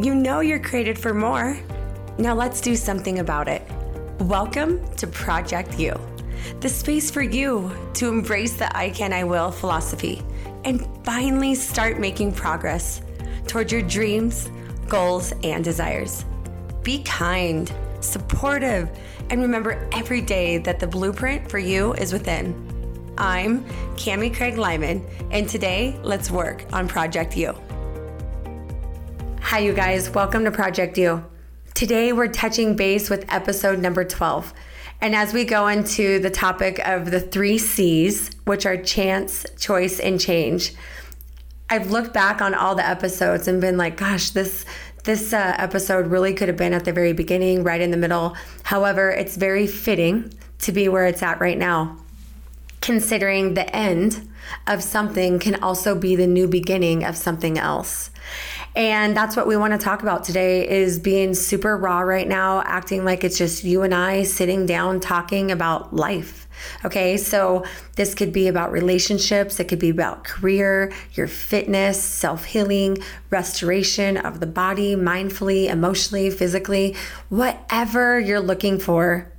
You know you're created for more. Now let's do something about it. Welcome to Project You, the space for you to embrace the I can, I will philosophy and finally start making progress toward your dreams, goals, and desires. Be kind, supportive, and remember every day that the blueprint for you is within. I'm Cami Craig Lyman, and today let's work on Project You. Hi, you guys. Welcome to Project You. Today we're touching base with episode number 12. And as we go into the topic of the three C's, which are chance, choice, and change, I've looked back on all the episodes and been like, gosh, this this uh, episode really could have been at the very beginning, right in the middle. However, it's very fitting to be where it's at right now, considering the end of something can also be the new beginning of something else. And that's what we want to talk about today is being super raw right now, acting like it's just you and I sitting down talking about life. Okay, so this could be about relationships, it could be about career, your fitness, self healing, restoration of the body, mindfully, emotionally, physically, whatever you're looking for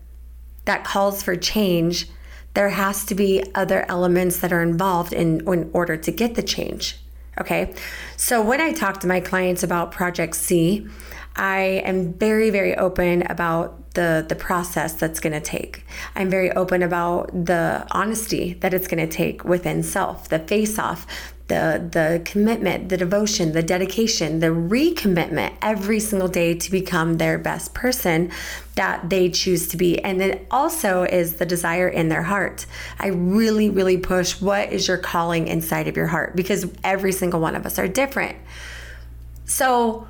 that calls for change. There has to be other elements that are involved in, in order to get the change. Okay. So when I talk to my clients about Project C, I am very, very open about the the process that's going to take. I'm very open about the honesty that it's going to take within self, the face off, the the commitment, the devotion, the dedication, the recommitment every single day to become their best person that they choose to be. And then also is the desire in their heart. I really really push what is your calling inside of your heart because every single one of us are different. So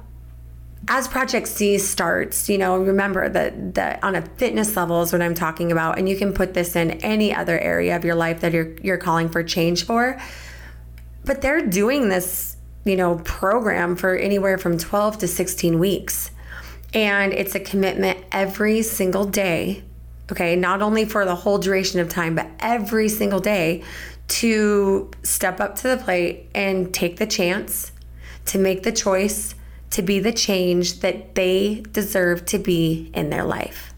as Project C starts, you know, remember that that on a fitness level is what I'm talking about, and you can put this in any other area of your life that you're you're calling for change for but they're doing this, you know, program for anywhere from 12 to 16 weeks. And it's a commitment every single day, okay, not only for the whole duration of time, but every single day to step up to the plate and take the chance to make the choice to be the change that they deserve to be in their life.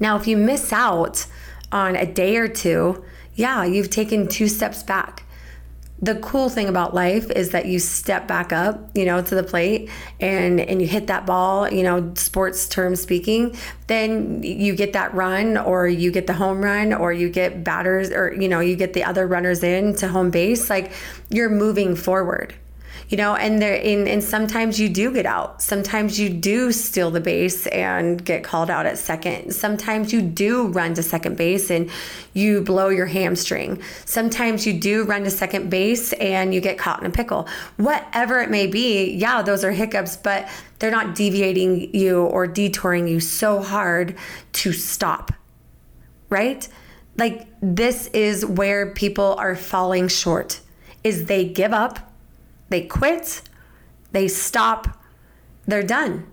Now, if you miss out on a day or two, yeah, you've taken two steps back. The cool thing about life is that you step back up, you know, to the plate and and you hit that ball, you know, sports term speaking, then you get that run or you get the home run or you get batters or you know, you get the other runners in to home base, like you're moving forward you know and there in and sometimes you do get out. Sometimes you do steal the base and get called out at second. Sometimes you do run to second base and you blow your hamstring. Sometimes you do run to second base and you get caught in a pickle. Whatever it may be yeah those are hiccups but they're not deviating you or detouring you so hard to stop right? Like this is where people are falling short is they give up they quit, they stop, they're done.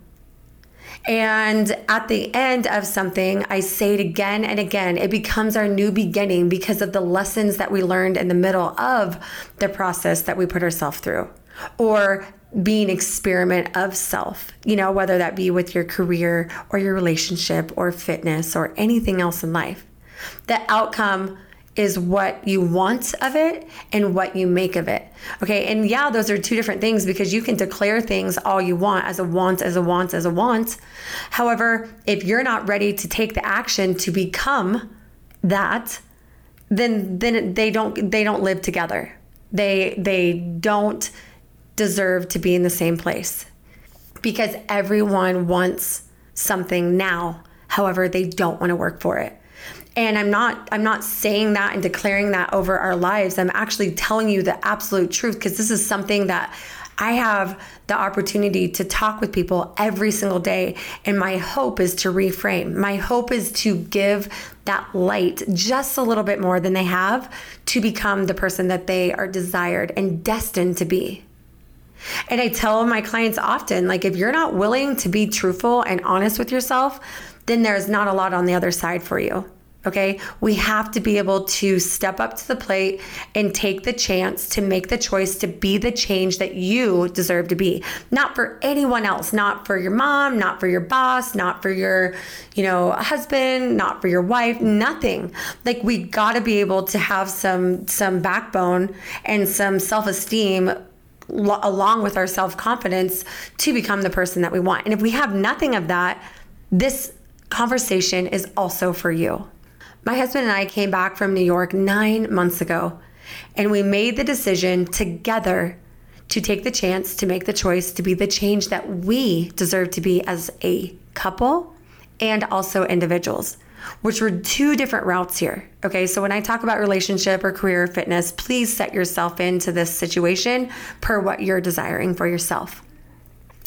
And at the end of something, I say it again and again, it becomes our new beginning because of the lessons that we learned in the middle of the process that we put ourselves through. Or being experiment of self, you know, whether that be with your career or your relationship or fitness or anything else in life. The outcome is what you want of it and what you make of it. Okay. And yeah, those are two different things because you can declare things all you want as a want, as a want, as a want. However, if you're not ready to take the action to become that, then then they don't they don't live together. They they don't deserve to be in the same place. Because everyone wants something now. However, they don't want to work for it and i'm not i'm not saying that and declaring that over our lives i'm actually telling you the absolute truth because this is something that I have the opportunity to talk with people every single day. And my hope is to reframe. My hope is to give that light just a little bit more than they have to become the person that they are desired and destined to be. And I tell my clients often like, if you're not willing to be truthful and honest with yourself, then there's not a lot on the other side for you. Okay. We have to be able to step up to the plate and take the chance to make the choice to be the change that you deserve to be. Not for anyone else, not for your mom, not for your boss, not for your, you know, husband, not for your wife, nothing. Like we got to be able to have some some backbone and some self-esteem along with our self-confidence to become the person that we want. And if we have nothing of that, this conversation is also for you. My husband and I came back from New York nine months ago, and we made the decision together to take the chance to make the choice to be the change that we deserve to be as a couple and also individuals, which were two different routes here. Okay, so when I talk about relationship or career or fitness, please set yourself into this situation per what you're desiring for yourself.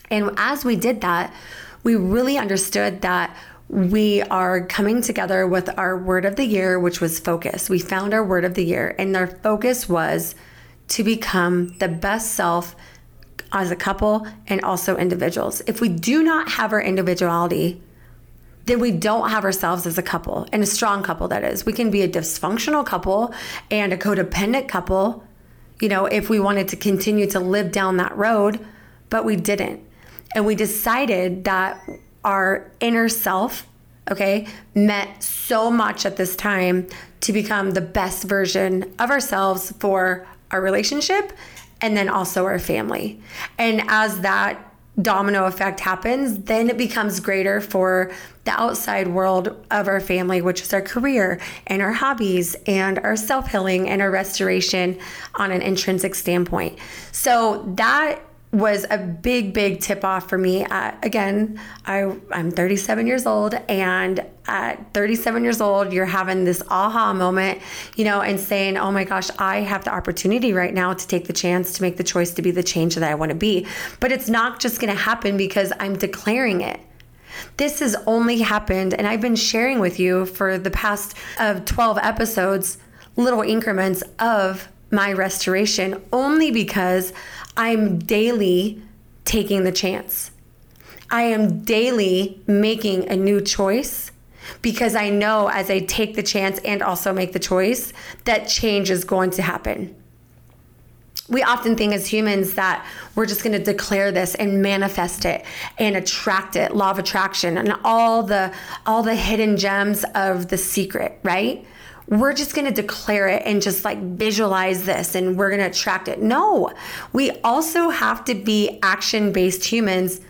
And as we did that, we really understood that we are coming together with our word of the year, which was focus. We found our word of the year, and our focus was to become the best self as a couple and also individuals. If we do not have our individuality, then we don't have ourselves as a couple and a strong couple, that is. We can be a dysfunctional couple and a codependent couple, you know, if we wanted to continue to live down that road, but we didn't. And we decided that our inner self, okay, meant so much at this time to become the best version of ourselves for our relationship and then also our family. And as that domino effect happens, then it becomes greater for the outside world of our family, which is our career and our hobbies and our self healing and our restoration on an intrinsic standpoint. So that was a big, big tip off for me. Uh, again, I, I'm 37 years old, and at 37 years old, you're having this aha moment, you know, and saying, oh my gosh, I have the opportunity right now to take the chance to make the choice to be the change that I want to be. But it's not just going to happen because I'm declaring it. This has only happened, and I've been sharing with you for the past of 12 episodes, little increments of my restoration only because I'm daily taking the chance. I am daily making a new choice because I know as I take the chance and also make the choice that change is going to happen. We often think as humans that we're just going to declare this and manifest it and attract it, law of attraction and all the all the hidden gems of the secret, right? We're just going to declare it and just like visualize this and we're going to attract it. No, we also have to be action based humans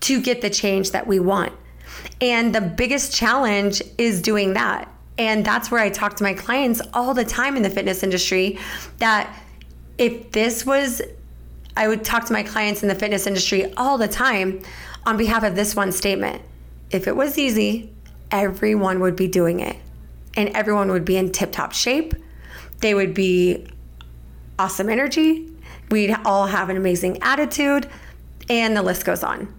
to get the change that we want. And the biggest challenge is doing that. And that's where I talk to my clients all the time in the fitness industry that if this was, I would talk to my clients in the fitness industry all the time on behalf of this one statement. If it was easy, everyone would be doing it and everyone would be in tip top shape. They would be awesome energy. We'd all have an amazing attitude, and the list goes on.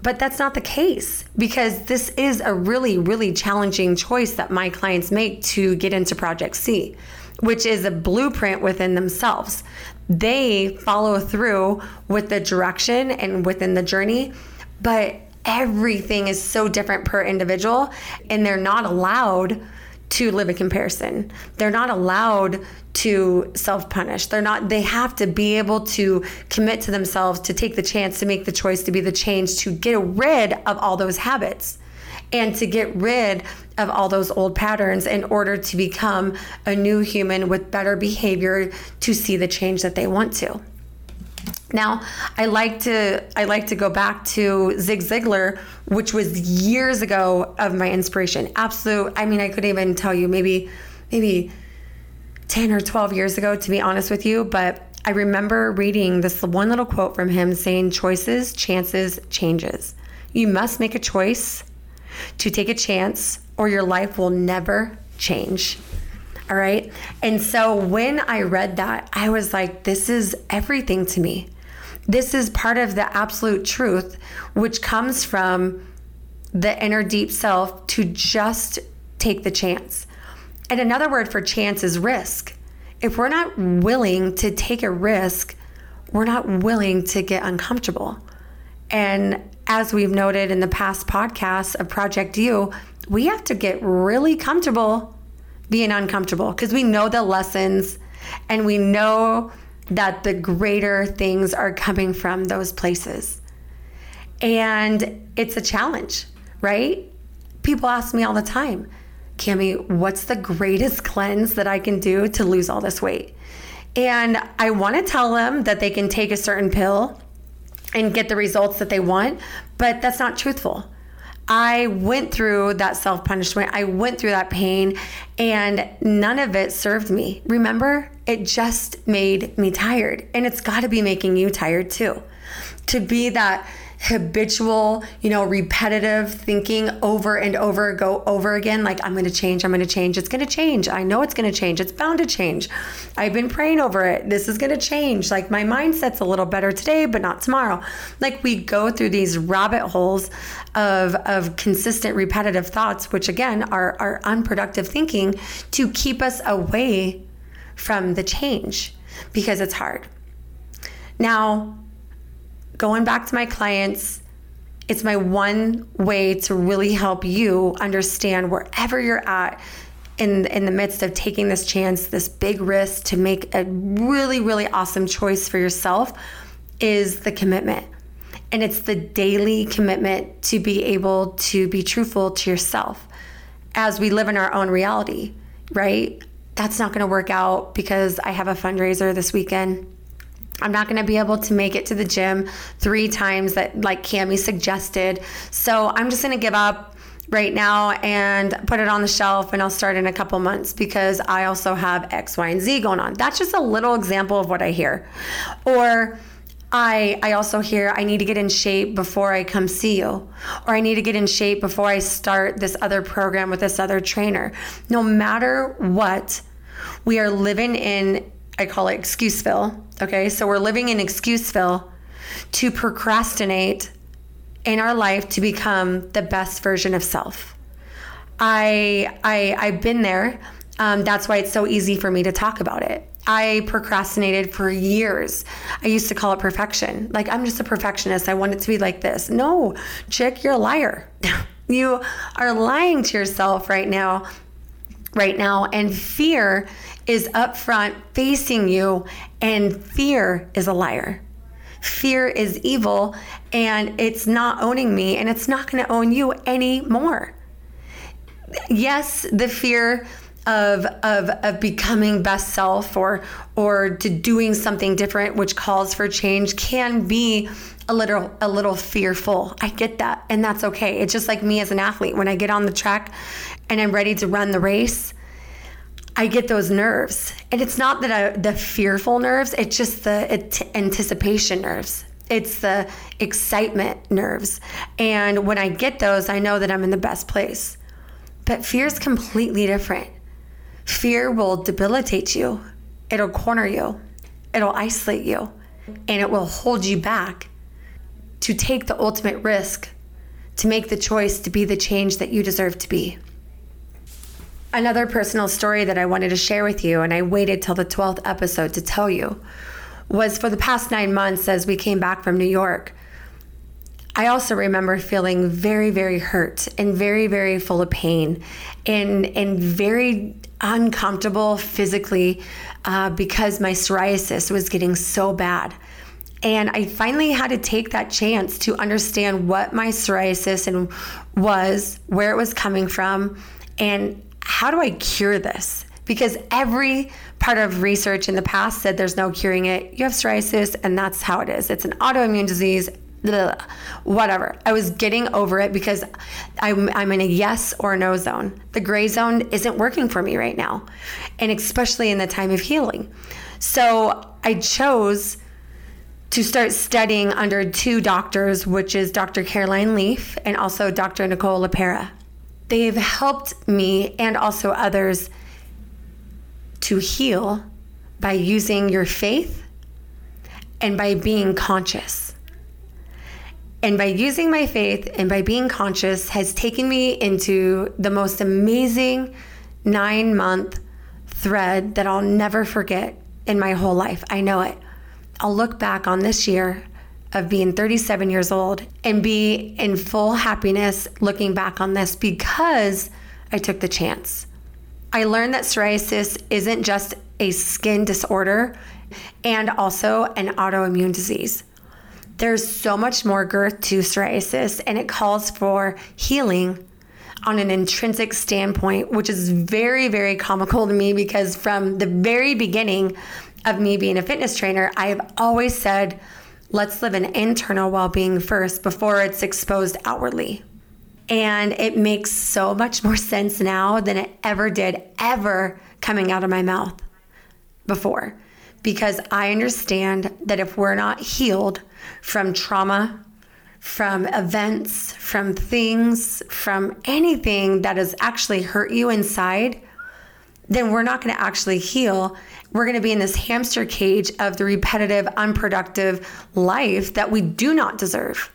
But that's not the case because this is a really, really challenging choice that my clients make to get into Project C, which is a blueprint within themselves. They follow through with the direction and within the journey, but everything is so different per individual, and they're not allowed to live in comparison. They're not allowed to self punish. They're not, they have to be able to commit to themselves to take the chance to make the choice to be the change to get rid of all those habits and to get rid of all those old patterns in order to become a new human with better behavior to see the change that they want to. Now, I like to I like to go back to Zig Ziglar, which was years ago of my inspiration. Absolute. I mean, I couldn't even tell you maybe maybe 10 or 12 years ago to be honest with you, but I remember reading this one little quote from him saying choices, chances, changes. You must make a choice to take a chance or your life will never change. All right? And so when I read that, I was like this is everything to me this is part of the absolute truth, which comes from the inner deep self to just take the chance. And another word for chance is risk. If we're not willing to take a risk, we're not willing to get uncomfortable. And as we've noted in the past podcasts of Project You, we have to get really comfortable being uncomfortable because we know the lessons and we know that the greater things are coming from those places. And it's a challenge, right? People ask me all the time, Cami, what's the greatest cleanse that I can do to lose all this weight? And I want to tell them that they can take a certain pill and get the results that they want, but that's not truthful. I went through that self punishment. I went through that pain, and none of it served me. Remember, it just made me tired, and it's got to be making you tired too. To be that habitual, you know, repetitive thinking over and over, go over again, like, I'm going to change, I'm going to change. It's going to change. I know it's going to change. It's bound to change. I've been praying over it. This is going to change. Like, my mindset's a little better today, but not tomorrow. Like, we go through these rabbit holes of, of consistent, repetitive thoughts, which again are, are unproductive thinking to keep us away from the change because it's hard. Now, going back to my clients, it's my one way to really help you understand wherever you're at in in the midst of taking this chance, this big risk to make a really really awesome choice for yourself is the commitment. And it's the daily commitment to be able to be truthful to yourself as we live in our own reality, right? That's not going to work out because I have a fundraiser this weekend I'm not going to be able to make it to the gym three times that like Cami suggested. So I'm just going to give up right now and put it on the shelf and I'll start in a couple months because I also have X, Y, and Z going on. That's just a little example of what I hear. Or I I also hear I need to get in shape before I come see you or I need to get in shape before I start this other program with this other trainer. No matter what, we are living in I call it excuseville. Okay, so we're living in excuseville to procrastinate in our life to become the best version of self. I I I've been there. Um, that's why it's so easy for me to talk about it. I procrastinated for years. I used to call it perfection. Like, I'm just a perfectionist. I want it to be like this. No, chick, you're a liar. you are lying to yourself right now. Right now. And fear is up front facing you, and fear is a liar. Fear is evil, and it's not owning me, and it's not going to own you anymore. Yes, the fear of, of, of becoming best self or or to doing something different which calls for change can be a little a little fearful. I get that and that's okay. It's just like me as an athlete when I get on the track and I'm ready to run the race, I get those nerves. And it's not that I, the fearful nerves, it's just the anticipation nerves. It's the excitement nerves. And when I get those, I know that I'm in the best place. But fear is completely different. Fear will debilitate you, it'll corner you, it'll isolate you, and it will hold you back to take the ultimate risk, to make the choice to be the change that you deserve to be. Another personal story that I wanted to share with you, and I waited till the 12th episode to tell you, was for the past nine months as we came back from New York. I also remember feeling very, very hurt and very, very full of pain and, and very uncomfortable physically uh, because my psoriasis was getting so bad. And I finally had to take that chance to understand what my psoriasis and was, where it was coming from, and how do I cure this? Because every part of research in the past said there's no curing it. You have psoriasis, and that's how it is. It's an autoimmune disease. Blah, whatever. I was getting over it because I'm, I'm in a yes or no zone. The gray zone isn't working for me right now, and especially in the time of healing. So I chose to start studying under two doctors, which is Dr. Caroline Leaf and also Dr. Nicole LePera. They've helped me and also others to heal by using your faith and by being conscious. And by using my faith and by being conscious has taken me into the most amazing nine month thread that I'll never forget in my whole life. I know it. I'll look back on this year of being 37 years old and be in full happiness looking back on this because I took the chance. I learned that psoriasis isn't just a skin disorder and also an autoimmune disease. There's so much more girth to psoriasis, and it calls for healing on an intrinsic standpoint, which is very, very comical to me because from the very beginning of me being a fitness trainer, I have always said, let's live an internal well being first before it's exposed outwardly. And it makes so much more sense now than it ever did, ever coming out of my mouth before. Because I understand that if we're not healed from trauma, from events, from things, from anything that has actually hurt you inside, then we're not going to actually heal. We're going to be in this hamster cage of the repetitive, unproductive life that we do not deserve.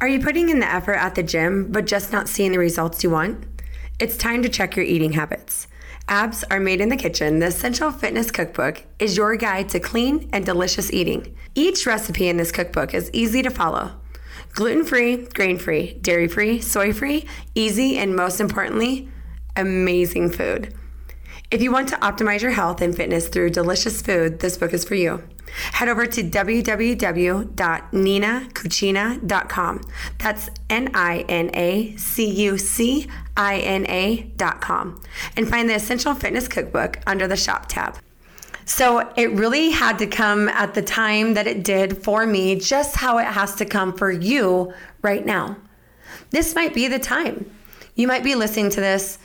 Are you putting in the effort at the gym, but just not seeing the results you want? It's time to check your eating habits. Abs are made in the kitchen. The Essential Fitness Cookbook is your guide to clean and delicious eating. Each recipe in this cookbook is easy to follow. Gluten free, grain free, dairy free, soy free, easy, and most importantly, amazing food. If you want to optimize your health and fitness through delicious food, this book is for you. Head over to www.ninacucina.com. That's N I N A C U C I N A.com and find the Essential Fitness Cookbook under the Shop tab. So it really had to come at the time that it did for me, just how it has to come for you right now. This might be the time. You might be listening to this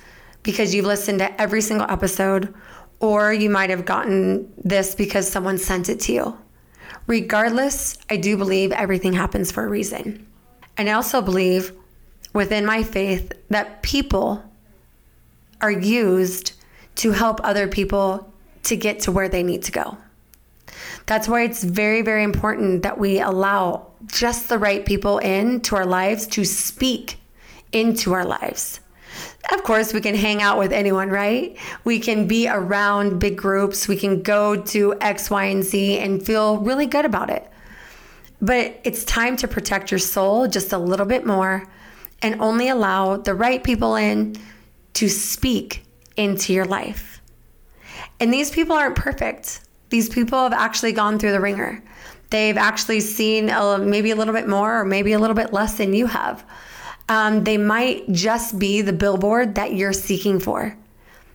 because you've listened to every single episode, or you might have gotten this because someone sent it to you. Regardless, I do believe everything happens for a reason. And I also believe within my faith that people are used to help other people to get to where they need to go. That's why it's very, very important that we allow just the right people into our lives to speak into our lives. Of course, we can hang out with anyone, right? We can be around big groups. We can go to X, Y, and Z and feel really good about it. But it's time to protect your soul just a little bit more and only allow the right people in to speak into your life. And these people aren't perfect. These people have actually gone through the ringer. They've actually seen a, maybe a little bit more or maybe a little bit less than you have. Um, they might just be the billboard that you're seeking for.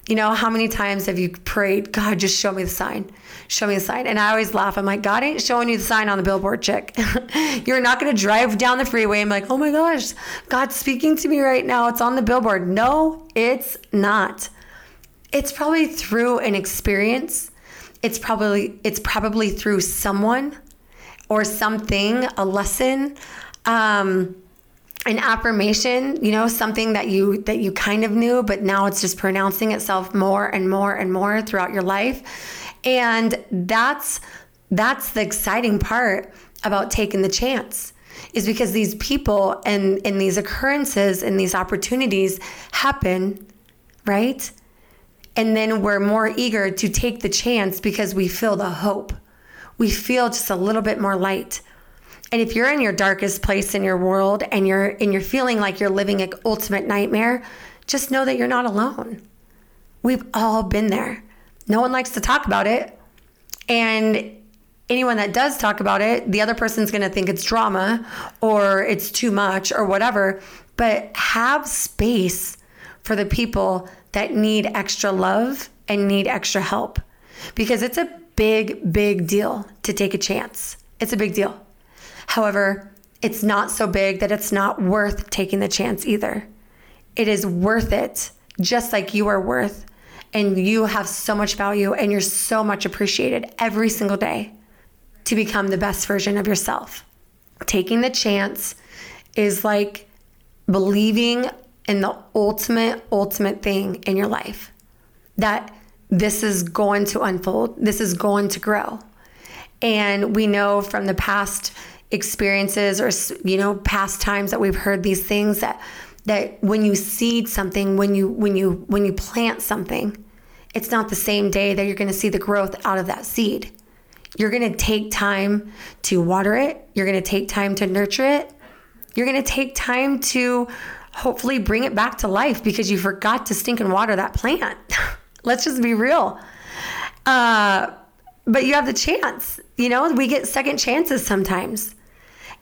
You know, how many times have you prayed, God, just show me the sign? Show me the sign. And I always laugh. I'm like, God ain't showing you the sign on the billboard, chick. You're not going to drive down the freeway and be like, oh my gosh, God's speaking to me right now. It's on the billboard. No, it's not. It's probably through an experience. It's probably it's probably through someone or something, a lesson. Um, an affirmation you know something that you that you kind of knew but now it's just pronouncing itself more and more and more throughout your life. And that's that's the exciting part about taking the chance is because these people and and these occurrences and these opportunities happen right? And then we're more eager to take the chance because we feel the hope. We feel just a little bit more light and if you're in your darkest place in your world and you're and you're feeling like you're living an ultimate nightmare, just know that you're not alone. We've all been there. No one likes to talk about it. And anyone that does talk about it, the other person's going to think it's drama or it's too much or whatever. But have space for the people that need extra love and need extra help because it's a big, big deal to take a chance. It's a big deal. However, it's not so big that it's not worth taking the chance either. It is worth it, just like you are worth. And you have so much value and you're so much appreciated every single day to become the best version of yourself. Taking the chance is like believing in the ultimate, ultimate thing in your life that this is going to unfold, this is going to grow. And we know from the past experiences or you know past times that we've heard these things that that when you seed something when you when you when you plant something it's not the same day that you're going to see the growth out of that seed You're going to take time to water it. You're going to take time to nurture it. You're going to take time to hopefully bring it back to life because you forgot to stink and water that plant. Let's just be real. Uh, but you have the chance. You know, we get second chances sometimes,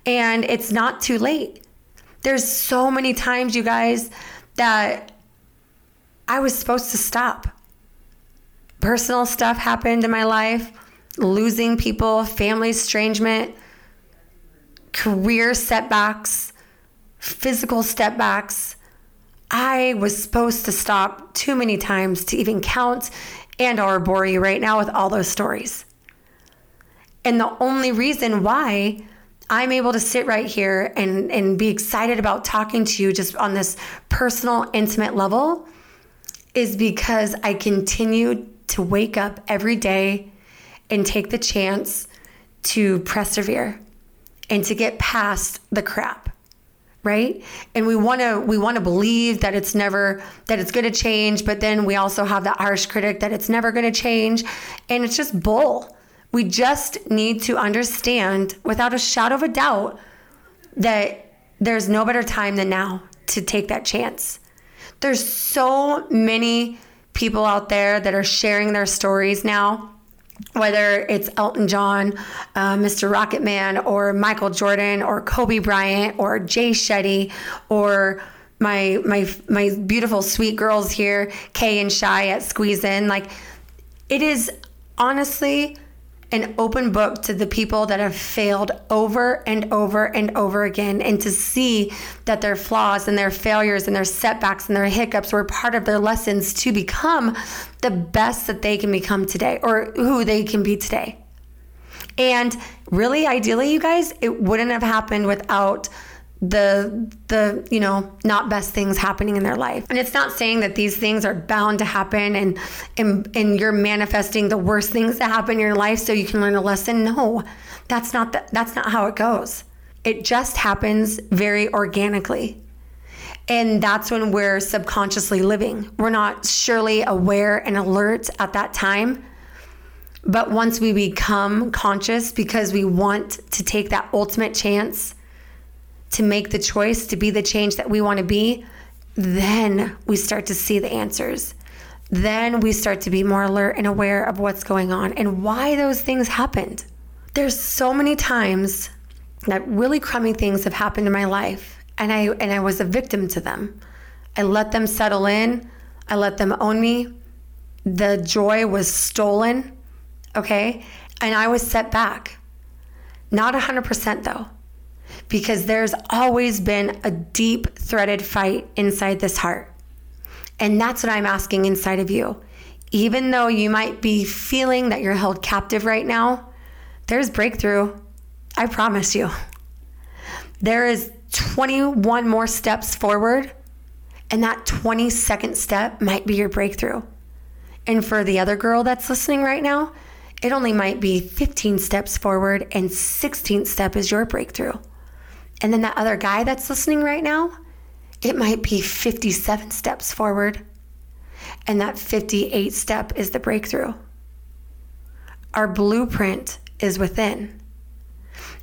and it's not too late. There's so many times, you guys, that I was supposed to stop. Personal stuff happened in my life, losing people, family estrangement, career setbacks, physical setbacks. I was supposed to stop too many times to even count and or bore you right now with all those stories. And the only reason why I'm able to sit right here and, and be excited about talking to you just on this personal, intimate level is because I continue to wake up every day and take the chance to persevere and to get past the crap right? And we want to we want to believe that it's never that it's going to change but then we also have that harsh critic that it's never going to change. And it's just bull we just need to understand without a shadow of a doubt that there's no better time than now to take that chance there's so many people out there that are sharing their stories now whether it's Elton John, uh, Mr. Rocketman, or Michael Jordan, or Kobe Bryant, or Jay Shetty, or my my my beautiful sweet girls here, Kay and Shy at Squeeze In. Like, it is honestly an open book to the people that have failed over and over and over again and to see that their flaws and their failures and their setbacks and their hiccups were part of their lessons to become the best that they can become today or who they can be today. And really, ideally, you guys, it wouldn't have happened without the the you know not best things happening in their life. And it's not saying that these things are bound to happen and and, and you're manifesting the worst things that happen in your life so you can learn a lesson. No that's not the, that's not how it goes. It just happens very organically. And that's when we're subconsciously living. We're not surely aware and alert at that time. But once we become conscious because we want to take that ultimate chance to make the choice to be the change that we want to be, then we start to see the answers. Then we start to be more alert and aware of what's going on and why those things happened. There's so many times that really crummy things have happened in my life and I and I was a victim to them. I let them settle in. I let them own me. The joy was stolen, okay? And I was set back. Not 100% though because there's always been a deep threaded fight inside this heart. And that's what I'm asking inside of you. Even though you might be feeling that you're held captive right now, there's breakthrough. I promise you. There is 21 more steps forward, and that 22nd step might be your breakthrough. And for the other girl that's listening right now, it only might be 15 steps forward, and 16th step is your breakthrough. And then that other guy that's listening right now, it might be 57 steps forward. And that 58 step is the breakthrough. Our blueprint is within.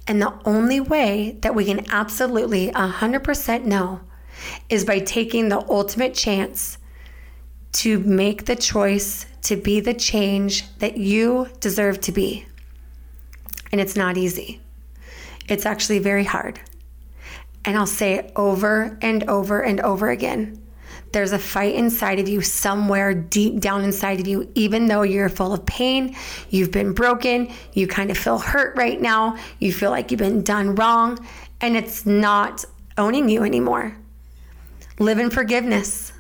And the only way that we can absolutely 100% know is by taking the ultimate chance to make the choice to be the change that you deserve to be. And it's not easy, it's actually very hard. And I'll say it over and over and over again. There's a fight inside of you somewhere deep down inside of you, even though you're full of pain, you've been broken, you kind of feel hurt right now, you feel like you've been done wrong, and it's not owning you anymore. Live in forgiveness.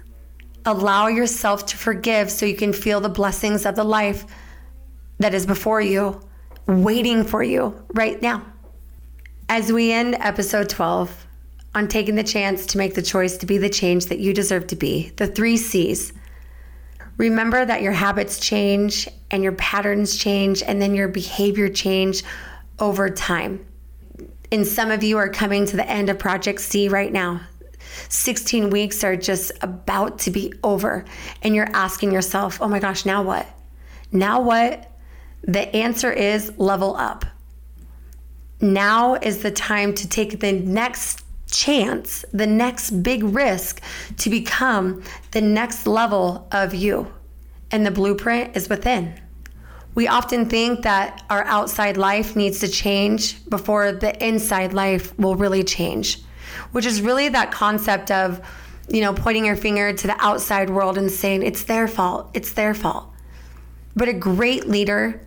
Allow yourself to forgive so you can feel the blessings of the life that is before you, waiting for you right now. As we end episode 12, on taking the chance to make the choice to be the change that you deserve to be. The three C's. Remember that your habits change and your patterns change, and then your behavior change over time. And some of you are coming to the end of Project C right now. 16 weeks are just about to be over, and you're asking yourself, oh my gosh, now what? Now what? The answer is level up. Now is the time to take the next chance, the next big risk to become the next level of you. And the blueprint is within. We often think that our outside life needs to change before the inside life will really change, which is really that concept of, you know, pointing your finger to the outside world and saying, it's their fault, it's their fault. But a great leader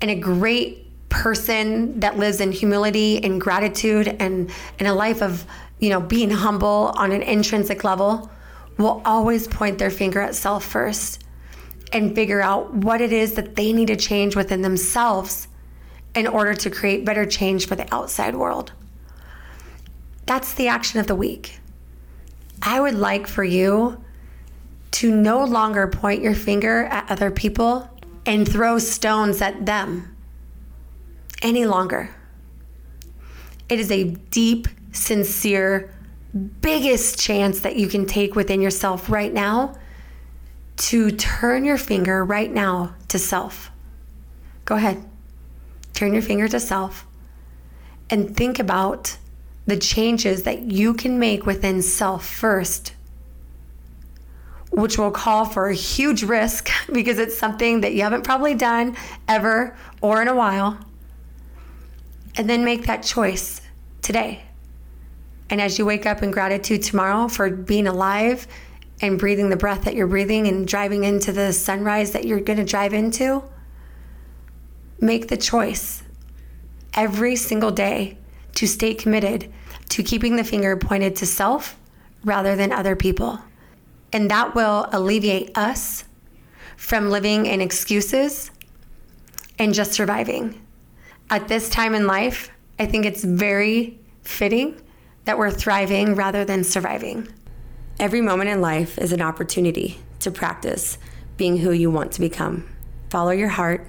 and a great person that lives in humility and gratitude and in a life of, you know, being humble on an intrinsic level will always point their finger at self first and figure out what it is that they need to change within themselves in order to create better change for the outside world. That's the action of the week. I would like for you to no longer point your finger at other people and throw stones at them any longer. It is a deep, sincere, biggest chance that you can take within yourself right now to turn your finger right now to self. Go ahead. Turn your finger to self and think about the changes that you can make within self first, which will call for a huge risk because it's something that you haven't probably done ever or in a while. And then make that choice today. And as you wake up in gratitude tomorrow for being alive and breathing the breath that you're breathing and driving into the sunrise that you're going to drive into, make the choice every single day to stay committed to keeping the finger pointed to self rather than other people. And that will alleviate us from living in excuses and just surviving. At this time in life, I think it's very fitting that we're thriving rather than surviving. Every moment in life is an opportunity to practice being who you want to become. Follow your heart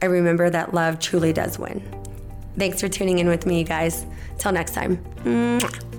and remember that love truly does win. Thanks for tuning in with me, you guys. Till next time. Mwah.